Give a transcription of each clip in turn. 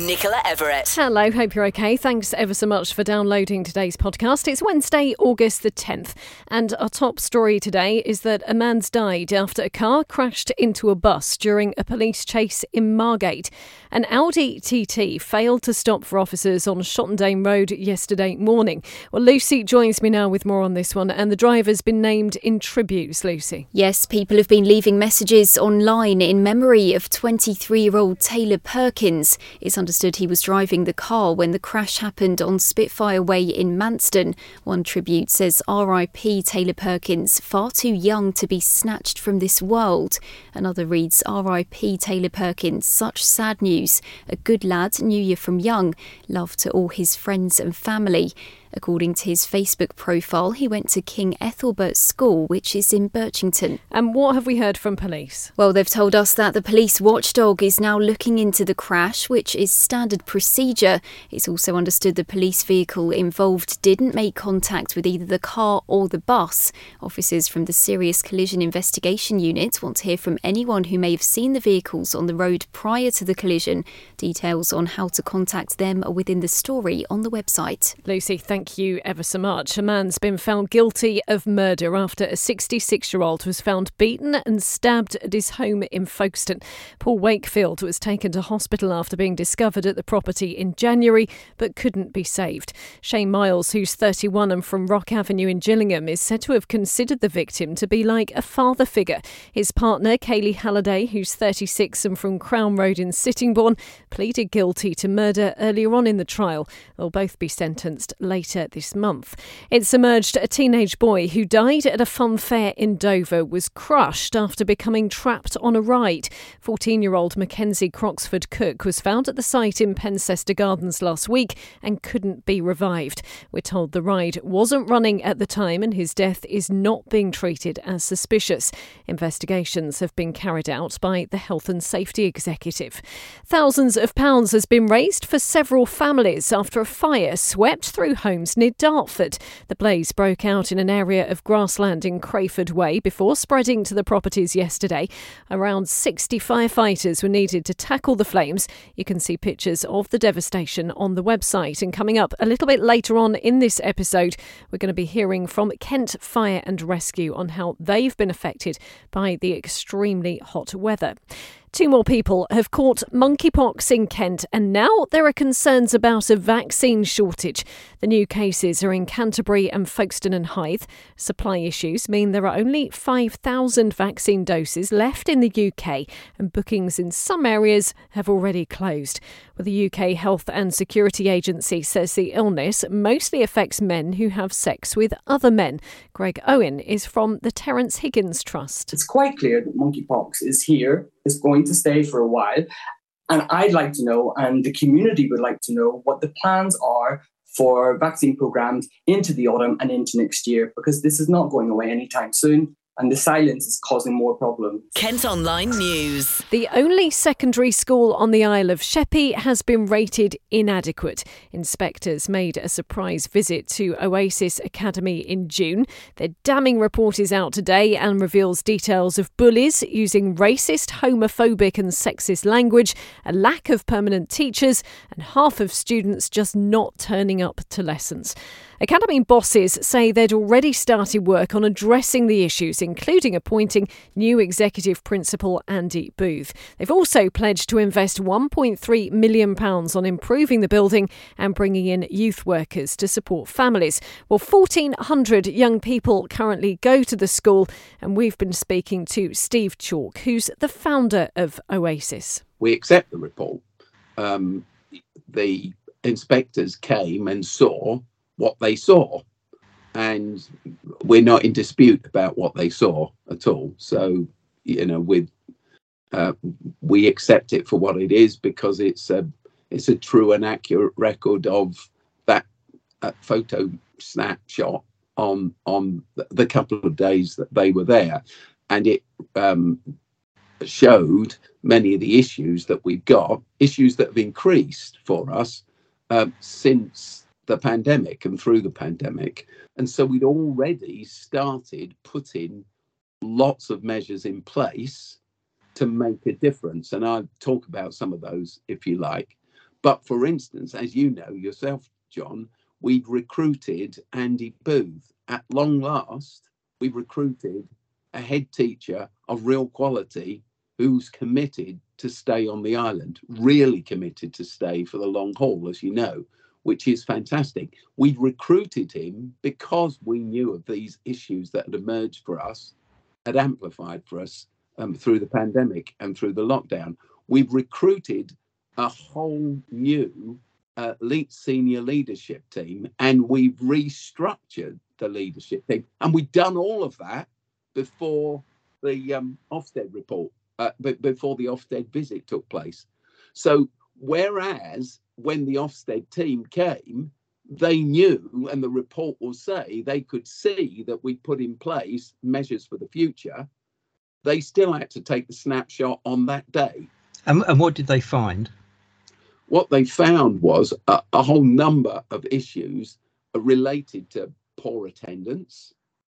Nicola Everett. Hello, hope you're okay. Thanks ever so much for downloading today's podcast. It's Wednesday, August the 10th, and our top story today is that a man's died after a car crashed into a bus during a police chase in Margate. An Audi TT failed to stop for officers on Shottendane Road yesterday morning. Well, Lucy joins me now with more on this one, and the driver's been named in tributes, Lucy. Yes, people have been leaving messages online in memory of 23 year old Taylor Perkins. It's understood he was driving the car when the crash happened on Spitfire Way in Manston. One tribute says RIP Taylor Perkins, far too young to be snatched from this world. Another reads RIP Taylor Perkins, such sad news. A good lad, knew you from young. Love to all his friends and family. According to his Facebook profile, he went to King Ethelbert School, which is in Birchington. And what have we heard from police? Well, they've told us that the police watchdog is now looking into the crash, which is standard procedure. It's also understood the police vehicle involved didn't make contact with either the car or the bus. Officers from the Serious Collision Investigation Unit want to hear from anyone who may have seen the vehicles on the road prior to the collision. Details on how to contact them are within the story on the website. Lucy, thank you ever so much. A man's been found guilty of murder after a 66 year old was found beaten and stabbed at his home in Folkestone. Paul Wakefield was taken to hospital after being discovered at the property in January but couldn't be saved. Shane Miles, who's 31 and from Rock Avenue in Gillingham, is said to have considered the victim to be like a father figure. His partner, Kaylee Halliday, who's 36 and from Crown Road in Sittingbourne, pleaded guilty to murder earlier on in the trial. They'll both be sentenced later later this month. It's emerged a teenage boy who died at a fun fair in Dover was crushed after becoming trapped on a ride. 14 year old Mackenzie Croxford Cook was found at the site in Pencester Gardens last week and couldn't be revived. We're told the ride wasn't running at the time and his death is not being treated as suspicious. Investigations have been carried out by the Health and Safety Executive. Thousands of pounds has been raised for several families after a fire swept through homes homes near Dartford. The blaze broke out in an area of grassland in Crayford Way before spreading to the properties yesterday. Around 60 firefighters were needed to tackle the flames. You can see pictures of the devastation on the website. And coming up a little bit later on in this episode, we're going to be hearing from Kent Fire and Rescue on how they've been affected by the extremely hot weather. Two more people have caught monkeypox in Kent, and now there are concerns about a vaccine shortage. The new cases are in Canterbury and Folkestone and Hythe. Supply issues mean there are only 5,000 vaccine doses left in the UK, and bookings in some areas have already closed. Well, the UK Health and Security Agency says the illness mostly affects men who have sex with other men. Greg Owen is from the Terence Higgins Trust. It's quite clear that monkeypox is here is going to stay for a while. And I'd like to know, and the community would like to know, what the plans are for vaccine programs into the autumn and into next year, because this is not going away anytime soon and the silence is causing more problems. Kent Online News. The only secondary school on the Isle of Sheppey has been rated inadequate. Inspectors made a surprise visit to Oasis Academy in June. Their damning report is out today and reveals details of bullies using racist, homophobic, and sexist language, a lack of permanent teachers, and half of students just not turning up to lessons. Academy bosses say they'd already started work on addressing the issues, including appointing new executive principal Andy Booth. They've also pledged to invest £1.3 million on improving the building and bringing in youth workers to support families. Well, 1,400 young people currently go to the school, and we've been speaking to Steve Chalke, who's the founder of Oasis. We accept the report. Um, the inspectors came and saw what they saw. And we're not in dispute about what they saw at all. So, you know, with uh, we accept it for what it is because it's a it's a true and accurate record of that uh, photo snapshot on on the couple of days that they were there, and it um, showed many of the issues that we've got, issues that have increased for us uh, since the pandemic and through the pandemic. And so we'd already started putting lots of measures in place to make a difference. And I'll talk about some of those if you like. But for instance, as you know yourself, John, we'd recruited Andy Booth. At long last, we recruited a head teacher of real quality who's committed to stay on the island, really committed to stay for the long haul, as you know, which is fantastic. We recruited him because we knew of these issues that had emerged for us, had amplified for us um, through the pandemic and through the lockdown. We've recruited a whole new uh, senior leadership team and we've restructured the leadership team. And we've done all of that before the um, Ofsted report, uh, b- before the Ofsted visit took place. So, whereas when the Ofsted team came, they knew, and the report will say they could see that we put in place measures for the future. They still had to take the snapshot on that day. And, and what did they find? What they found was a, a whole number of issues related to poor attendance,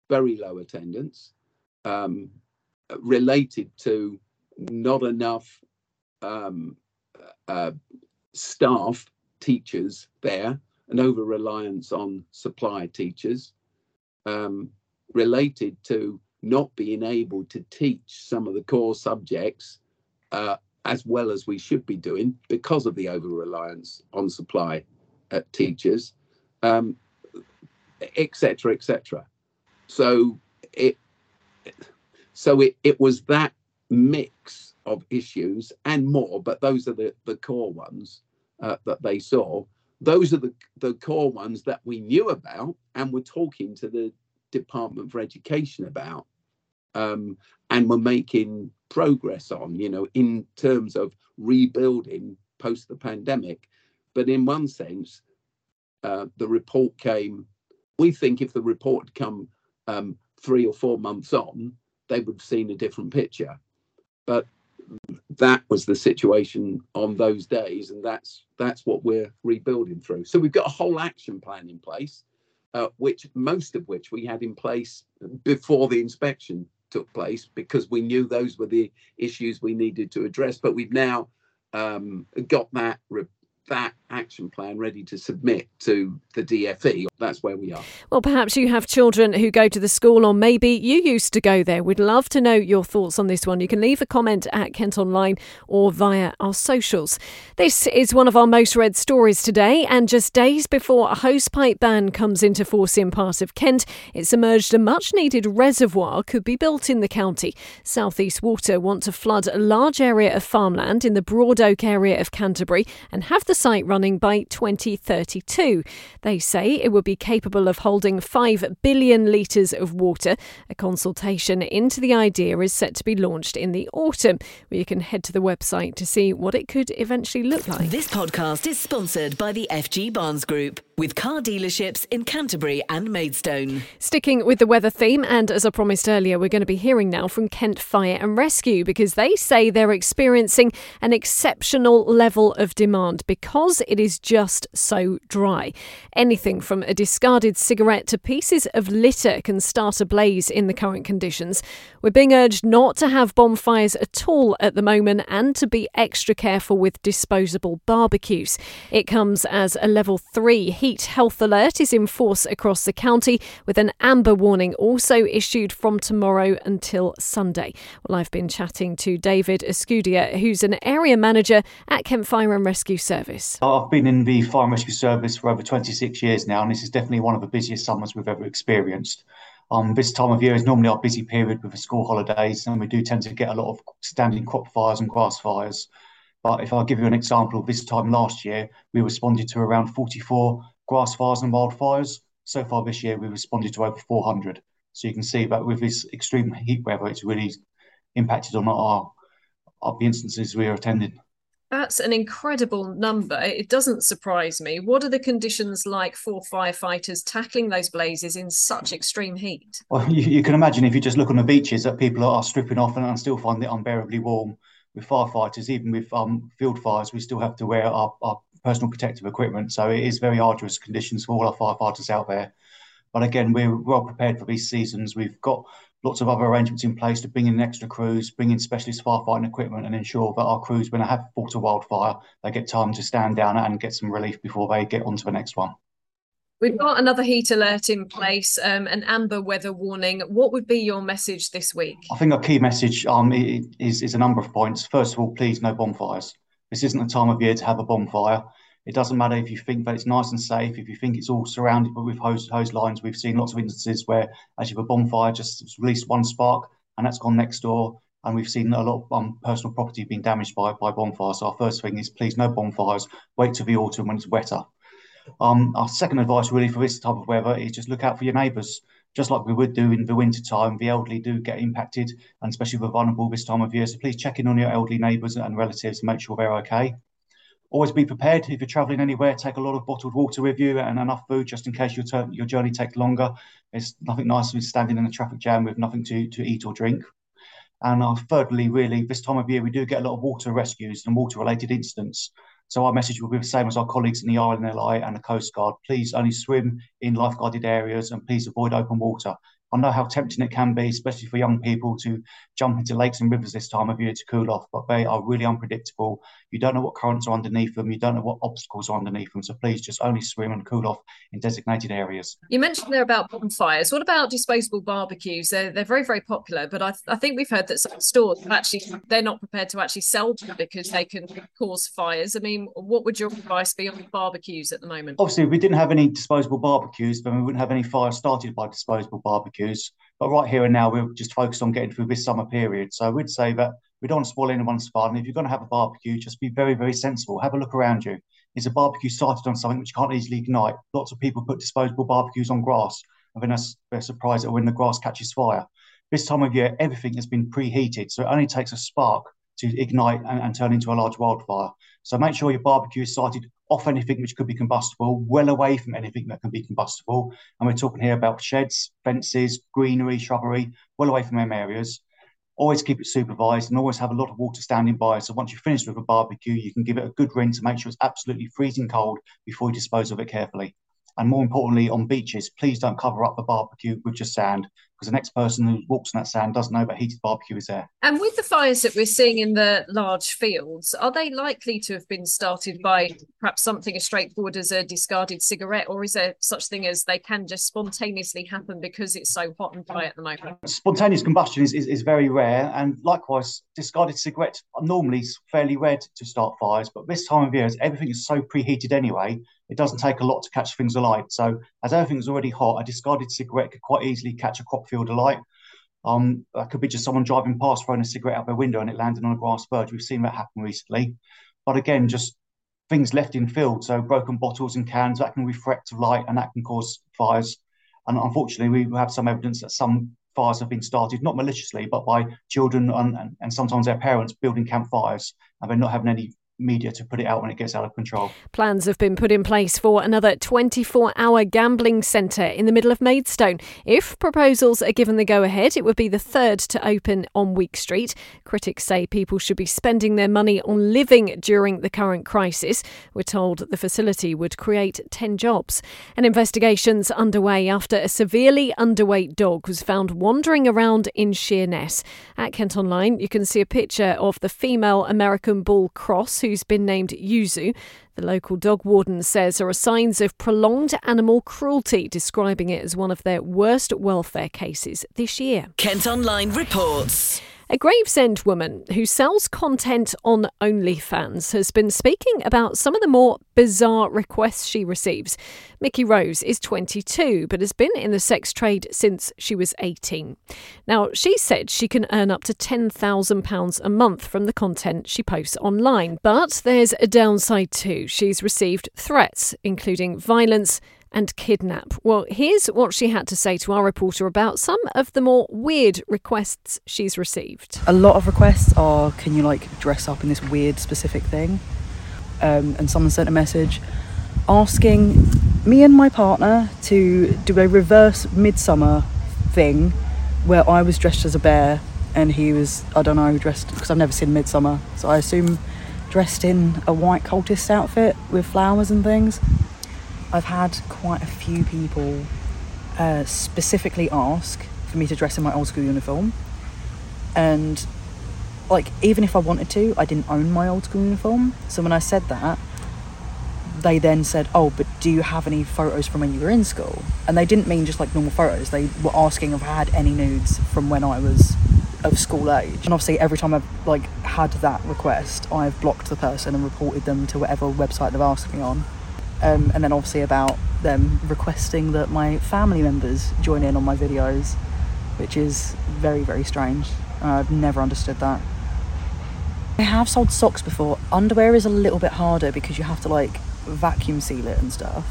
very low attendance, um, related to not enough um, uh, staff, teachers there, an over reliance on supply teachers, um, related to not being able to teach some of the core subjects uh, as well as we should be doing because of the over reliance on supply uh, teachers, etc., um, etc. Et so it so it, it was that mix of issues and more, but those are the, the core ones uh, that they saw. Those are the, the core ones that we knew about and were talking to the Department for Education about um, and were making progress on, you know, in terms of rebuilding post the pandemic. But in one sense, uh, the report came. We think if the report had come um, three or four months on, they would have seen a different picture. But that was the situation on those days, and that's that's what we're rebuilding through. So we've got a whole action plan in place, uh, which most of which we had in place before the inspection took place because we knew those were the issues we needed to address. But we've now um, got that re- that action plan ready to submit to the DFE. That's where we are. Well, perhaps you have children who go to the school, or maybe you used to go there. We'd love to know your thoughts on this one. You can leave a comment at Kent Online or via our socials. This is one of our most read stories today, and just days before a hosepipe ban comes into force in part of Kent, it's emerged a much needed reservoir could be built in the county. South East Water want to flood a large area of farmland in the Broad Oak area of Canterbury and have the site running by 2032. They say it would be capable of holding 5 billion litres of water. A consultation into the idea is set to be launched in the autumn, where you can head to the website to see what it could eventually look like. This podcast is sponsored by the FG Barnes Group with car dealerships in Canterbury and Maidstone. Sticking with the weather theme, and as I promised earlier, we're going to be hearing now from Kent Fire and Rescue because they say they're experiencing an exceptional level of demand because it is just so dry. Anything from a discarded cigarette to pieces of litter can start a blaze in the current conditions. We're being urged not to have bonfires at all at the moment and to be extra careful with disposable barbecues. It comes as a level 3 heat health alert is in force across the county, with an amber warning also issued from tomorrow until Sunday. Well, I've been chatting to David Escudia, who's an area manager at Kent Fire and Rescue Service. I've been in the fire and rescue service for over 26 years now, and this is definitely one of the busiest summers we've ever experienced. Um, this time of year is normally our busy period with the school holidays, and we do tend to get a lot of standing crop fires and grass fires. But if I give you an example, this time last year, we responded to around 44 grass fires and wildfires. So far this year, we've responded to over 400. So you can see that with this extreme heat weather, it's really impacted on our, our the instances we are attending. That's an incredible number. It doesn't surprise me. What are the conditions like for firefighters tackling those blazes in such extreme heat? Well, you, you can imagine if you just look on the beaches that people are stripping off and, and still find it unbearably warm. With firefighters, even with um, field fires, we still have to wear our, our personal protective equipment. So it is very arduous conditions for all our firefighters out there. But again, we're well prepared for these seasons. We've got lots of other arrangements in place to bring in extra crews, bring in specialist firefighting equipment, and ensure that our crews, when they have fought a wildfire, they get time to stand down and get some relief before they get on to the next one. We've got another heat alert in place, um, an amber weather warning. What would be your message this week? I think our key message um, is, is a number of points. First of all, please no bonfires. This isn't the time of year to have a bonfire. It doesn't matter if you think that it's nice and safe, if you think it's all surrounded with hose, hose lines. We've seen lots of instances where actually a bonfire just released one spark and that's gone next door. And we've seen a lot of um, personal property being damaged by, by bonfires. So our first thing is please no bonfires. Wait till the autumn when it's wetter. Um, our second advice really for this type of weather is just look out for your neighbours. Just like we would do in the winter time, the elderly do get impacted, and especially the vulnerable this time of year. So please check in on your elderly neighbours and relatives to make sure they're okay. Always be prepared. If you're traveling anywhere take a lot of bottled water with you and enough food just in case your, ter- your journey takes longer. There's nothing nicer than standing in a traffic jam with nothing to, to eat or drink. And uh, thirdly really this time of year we do get a lot of water rescues and water related incidents so our message will be the same as our colleagues in the RNLI and the Coast Guard. Please only swim in lifeguarded areas and please avoid open water. I know how tempting it can be, especially for young people, to jump into lakes and rivers this time of year to cool off, but they are really unpredictable. You don't know what currents are underneath them, you don't know what obstacles are underneath them. So please just only swim and cool off in designated areas. You mentioned there about bonfires. What about disposable barbecues? They're, they're very, very popular, but I, I think we've heard that some stores actually they're not prepared to actually sell them because they can cause fires. I mean, what would your advice be on barbecues at the moment? Obviously, if we didn't have any disposable barbecues, then we wouldn't have any fires started by disposable barbecues barbecues. But right here and now, we're just focused on getting through this summer period. So would say that we don't want to spoil anyone's fun. If you're going to have a barbecue, just be very, very sensible. Have a look around you. Is a barbecue started on something which you can't easily ignite? Lots of people put disposable barbecues on grass, and then they're surprised that when the grass catches fire. This time of year, everything has been preheated, so it only takes a spark to ignite and, and turn into a large wildfire. So make sure your barbecue is started off anything which could be combustible, well away from anything that can be combustible. And we're talking here about sheds, fences, greenery, shrubbery, well away from them areas. Always keep it supervised and always have a lot of water standing by. So once you've finished with a barbecue, you can give it a good rinse to make sure it's absolutely freezing cold before you dispose of it carefully. And more importantly, on beaches, please don't cover up the barbecue with just sand because the next person who walks on that sand doesn't know that heated barbecue is there. And with the fires that we're seeing in the large fields, are they likely to have been started by perhaps something as straightforward as a discarded cigarette, or is there such thing as they can just spontaneously happen because it's so hot and dry at the moment? Spontaneous combustion is, is, is very rare, and likewise, discarded cigarettes are normally fairly rare to start fires, but this time of year, as everything is so preheated anyway, it doesn't take a lot to catch things alight. So, as everything's already hot, a discarded cigarette could quite easily catch a crop field alight. Um, that could be just someone driving past throwing a cigarette out their window and it landed on a grass verge. We've seen that happen recently. But again, just things left in field, so broken bottles and cans, that can reflect light and that can cause fires. And unfortunately, we have some evidence that some fires have been started, not maliciously, but by children and, and sometimes their parents building campfires and they're not having any media to put it out when it gets out of control. Plans have been put in place for another 24 hour gambling centre in the middle of Maidstone. If proposals are given the go ahead, it would be the third to open on Week Street. Critics say people should be spending their money on living during the current crisis. We're told the facility would create 10 jobs. An investigation's underway after a severely underweight dog was found wandering around in Sheerness. At Kent Online, you can see a picture of the female American Bull Cross who's been named Yuzu. The local dog warden says there are signs of prolonged animal cruelty, describing it as one of their worst welfare cases this year. Kent Online reports. A Gravesend woman who sells content on OnlyFans has been speaking about some of the more bizarre requests she receives. Mickey Rose is 22 but has been in the sex trade since she was 18. Now, she said she can earn up to £10,000 a month from the content she posts online, but there's a downside too. She's received threats, including violence and kidnap. Well, here's what she had to say to our reporter about some of the more weird requests she's received. A lot of requests are can you like dress up in this weird specific thing? Um, and someone sent a message asking me and my partner to do a reverse midsummer thing where I was dressed as a bear and he was, I don't know, dressed, because I've never seen Midsummer, so I assume dressed in a white cultist outfit with flowers and things. I've had quite a few people uh, specifically ask for me to dress in my old school uniform. And like, even if I wanted to, I didn't own my old school uniform. So when I said that, they then said, Oh, but do you have any photos from when you were in school? And they didn't mean just like normal photos. They were asking if I had any nudes from when I was of school age. And obviously, every time I've like had that request, I've blocked the person and reported them to whatever website they've asked me on. Um, and then obviously about them requesting that my family members join in on my videos, which is very very strange. I've never understood that. I have sold socks before. Underwear is a little bit harder because you have to like vacuum seal it and stuff.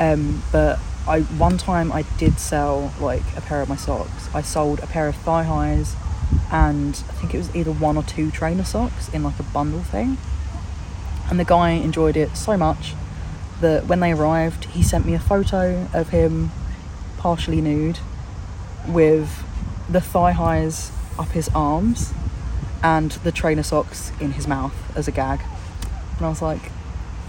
Um, but I one time I did sell like a pair of my socks. I sold a pair of thigh highs and I think it was either one or two trainer socks in like a bundle thing. And the guy enjoyed it so much that when they arrived, he sent me a photo of him partially nude with the thigh highs up his arms and the trainer socks in his mouth as a gag. And I was like,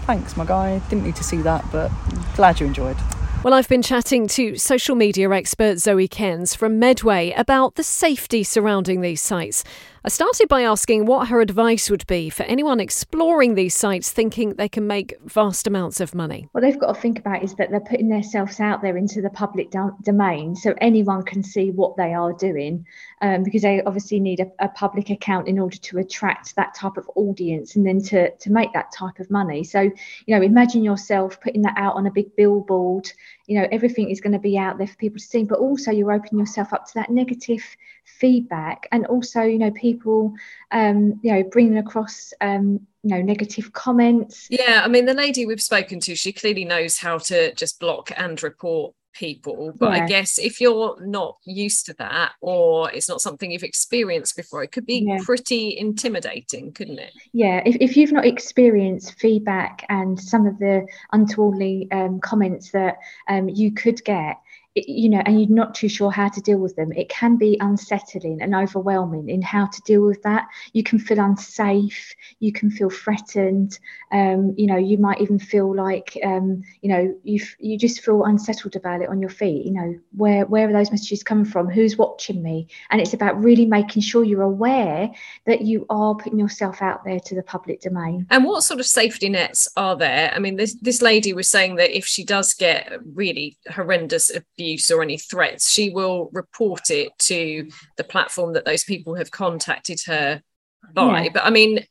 thanks, my guy. Didn't need to see that, but glad you enjoyed. Well, I've been chatting to social media expert Zoe Cairns from Medway about the safety surrounding these sites. I started by asking what her advice would be for anyone exploring these sites thinking they can make vast amounts of money. What they've got to think about is that they're putting themselves out there into the public do- domain so anyone can see what they are doing um, because they obviously need a, a, public account in order to attract that type of audience and then to, to make that type of money. So, you know, imagine yourself putting that out on a big billboard, you know, everything is going to be out there for people to see, but also you're opening yourself up to that negative feedback and also you know people um you know bringing across um you know negative comments yeah i mean the lady we've spoken to she clearly knows how to just block and report people but yeah. i guess if you're not used to that or it's not something you've experienced before it could be yeah. pretty intimidating couldn't it yeah if, if you've not experienced feedback and some of the untowardly um, comments that um, you could get you know, and you're not too sure how to deal with them, it can be unsettling and overwhelming in how to deal with that. You can feel unsafe, you can feel threatened, um, you know, you might even feel like, um, you know, you you just feel unsettled about it on your feet. You know, where where are those messages coming from? Who's watching me? And it's about really making sure you're aware that you are putting yourself out there to the public domain. And what sort of safety nets are there? I mean, this this lady was saying that if she does get really horrendous abuse abuse or any threats, she will report it to the platform that those people have contacted her by. Yeah. But I mean,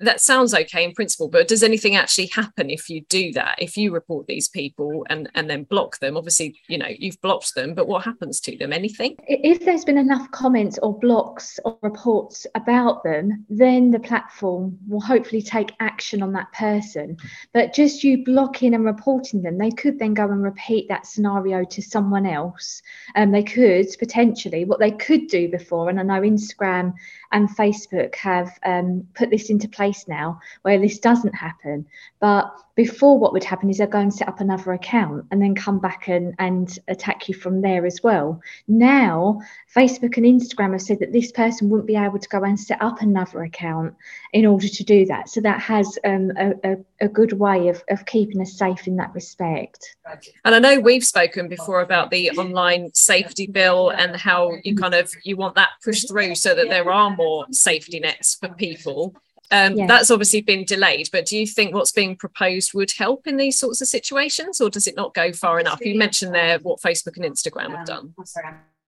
that sounds okay in principle but does anything actually happen if you do that if you report these people and and then block them? Obviously you know you've blocked them but what happens to them? Anything? If there's been enough comments or blocks or reports about them then the platform will hopefully take action on that person. But just you blocking and reporting them they could then go and repeat that scenario to someone else. And um, they could potentially what they could do before and i know instagram and Facebook have um, put this into place now where this doesn't happen. But before, what would happen is they'd go and set up another account and then come back and, and attack you from there as well. Now, Facebook and Instagram have said that this person wouldn't be able to go and set up another account in order to do that. So that has um, a, a, a, good way of, of keeping us safe in that respect. And I know we've spoken before about the online safety bill and how you kind of you want that pushed through so that there are more safety nets for people. Um, yeah. That's obviously been delayed, but do you think what's being proposed would help in these sorts of situations, or does it not go far enough? You mentioned there what Facebook and Instagram have done.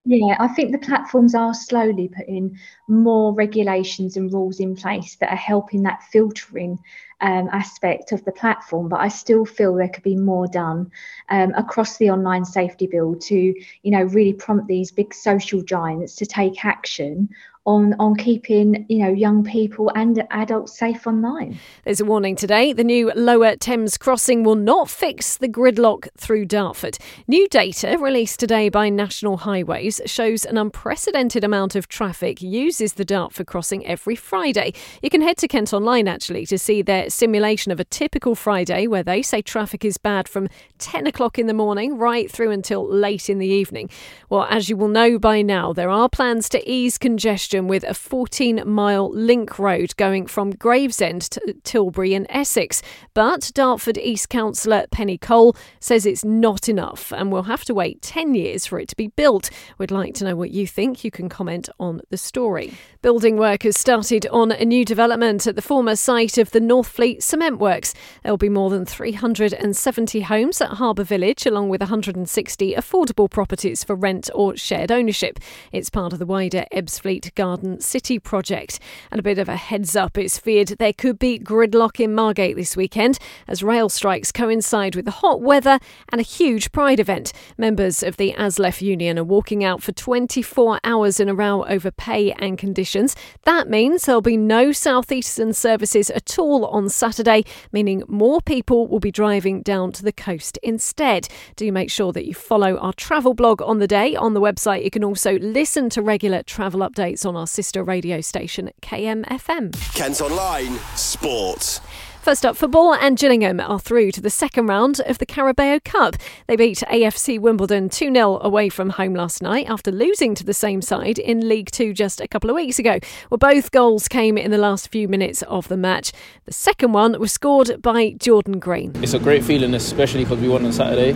Yeah, I think the platforms are slowly putting more regulations and rules in place that are helping that filtering um, aspect of the platform. But I still feel there could be more done um, across the online safety bill to, you know, really prompt these big social giants to take action on on keeping you know young people and adults safe online. There's a warning today. The new Lower Thames crossing will not fix the gridlock through Dartford. New data released today by National Highways shows an unprecedented amount of traffic uses the Dartford crossing every Friday. You can head to Kent Online actually to see their simulation of a typical Friday where they say traffic is bad from 10 o'clock in the morning right through until late in the evening. Well, as you will know by now, there are plans to ease congestion with a 14 mile link road going from Gravesend to Tilbury in Essex. But Dartford East Councillor Penny Cole says it's not enough and we'll have to wait 10 years for it to be built. We'd like to know what you think. You can comment on the story. Building work has started on a new development at the former site of the Northfleet Cement Works. There'll be more than 370 homes at Harbour Village, along with 160 affordable properties for rent or shared ownership. It's part of the wider Ebbsfleet Garden City project. And a bit of a heads up it's feared there could be gridlock in Margate this weekend as rail strikes coincide with the hot weather and a huge Pride event. Members of the ASLEF union are walking out for 24 hours in a row over pay and conditions conditions. That means there'll be no southeastern services at all on Saturday, meaning more people will be driving down to the coast instead. Do make sure that you follow our travel blog on the day on the website. You can also listen to regular travel updates on our sister radio station, KMFM. Kent Online Sports. First up, football and Gillingham are through to the second round of the Carabao Cup. They beat AFC Wimbledon 2 0 away from home last night after losing to the same side in League Two just a couple of weeks ago. Well, both goals came in the last few minutes of the match. The second one was scored by Jordan Green. It's a great feeling, especially because we won on Saturday,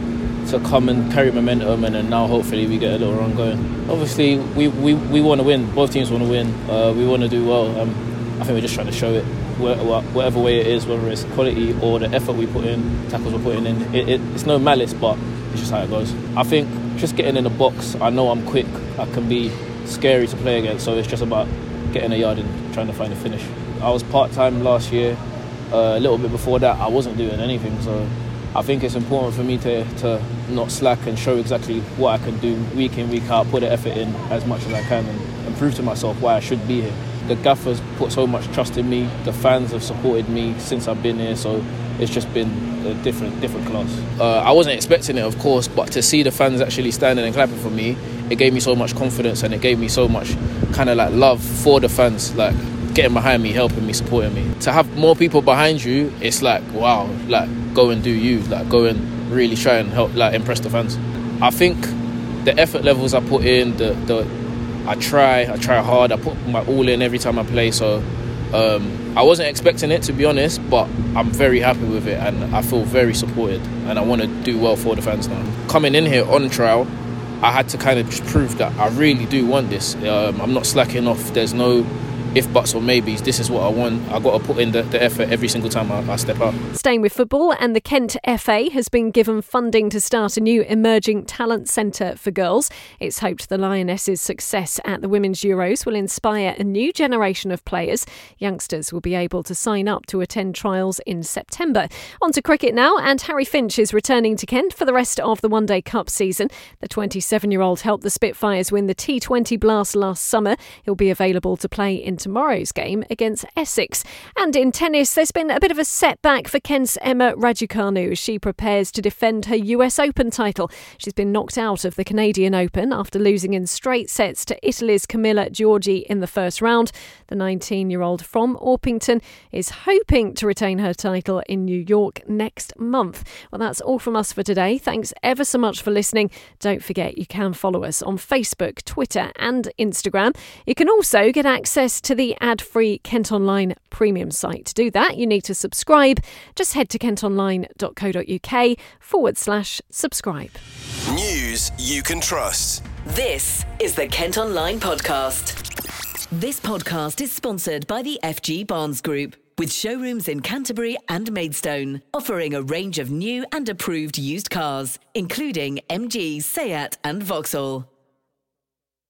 to come and carry momentum and then now hopefully we get a little run going. Obviously, we, we, we want to win. Both teams want to win. Uh, we want to do well. Um, I think we're just trying to show it whatever way it is, whether it's quality or the effort we put in, tackles we're putting in. It, it, it's no malice, but it's just how it goes. I think just getting in the box, I know I'm quick, I can be scary to play against, so it's just about getting a yard and trying to find a finish. I was part time last year, uh, a little bit before that, I wasn't doing anything, so I think it's important for me to, to not slack and show exactly what I can do week in, week out, put the effort in as much as I can and, and prove to myself why I should be here the gaffers put so much trust in me. The fans have supported me since I've been here, so it's just been a different different class. Uh, I wasn't expecting it, of course, but to see the fans actually standing and clapping for me, it gave me so much confidence and it gave me so much kind of like love for the fans, like getting behind me, helping me, supporting me. To have more people behind you, it's like wow, like go and do you, like go and really try and help, like impress the fans. I think the effort levels I put in, the the I try, I try hard, I put my all in every time I play. So um, I wasn't expecting it to be honest, but I'm very happy with it and I feel very supported and I want to do well for the fans now. Coming in here on trial, I had to kind of just prove that I really do want this. Um, I'm not slacking off. There's no if buts or maybes, this is what I want. I got to put in the, the effort every single time I, I, step up. Staying with football, and the Kent FA has been given funding to start a new emerging talent centre for girls. It's hoped the Lionesses' success at the Women's Euros will inspire a new generation of players. Youngsters will be able to sign up to attend trials in September. On to cricket now, and Harry Finch is returning to Kent for the rest of the One Day Cup season. The 27 year old helped the Spitfires win the T20 Blast last summer. He'll be available to play in tomorrow's game against Essex. And in tennis, there's been a bit of a setback for Kent's Emma Raducanu as she prepares to defend her US Open title. She's been knocked out of the Canadian Open after losing in straight sets to Italy's Camilla Giorgi in the first round. The 19 year old from Orpington is hoping to retain her title in New York next month. Well, that's all from us for today. Thanks ever so much for listening. Don't forget you can follow us on Facebook, Twitter, and Instagram. You can also get access to to the ad free Kent Online premium site. To do that, you need to subscribe. Just head to kentonline.co.uk forward slash subscribe. News you can trust. This is the Kent Online Podcast. This podcast is sponsored by the FG Barnes Group with showrooms in Canterbury and Maidstone, offering a range of new and approved used cars, including MG, Seat, and Vauxhall.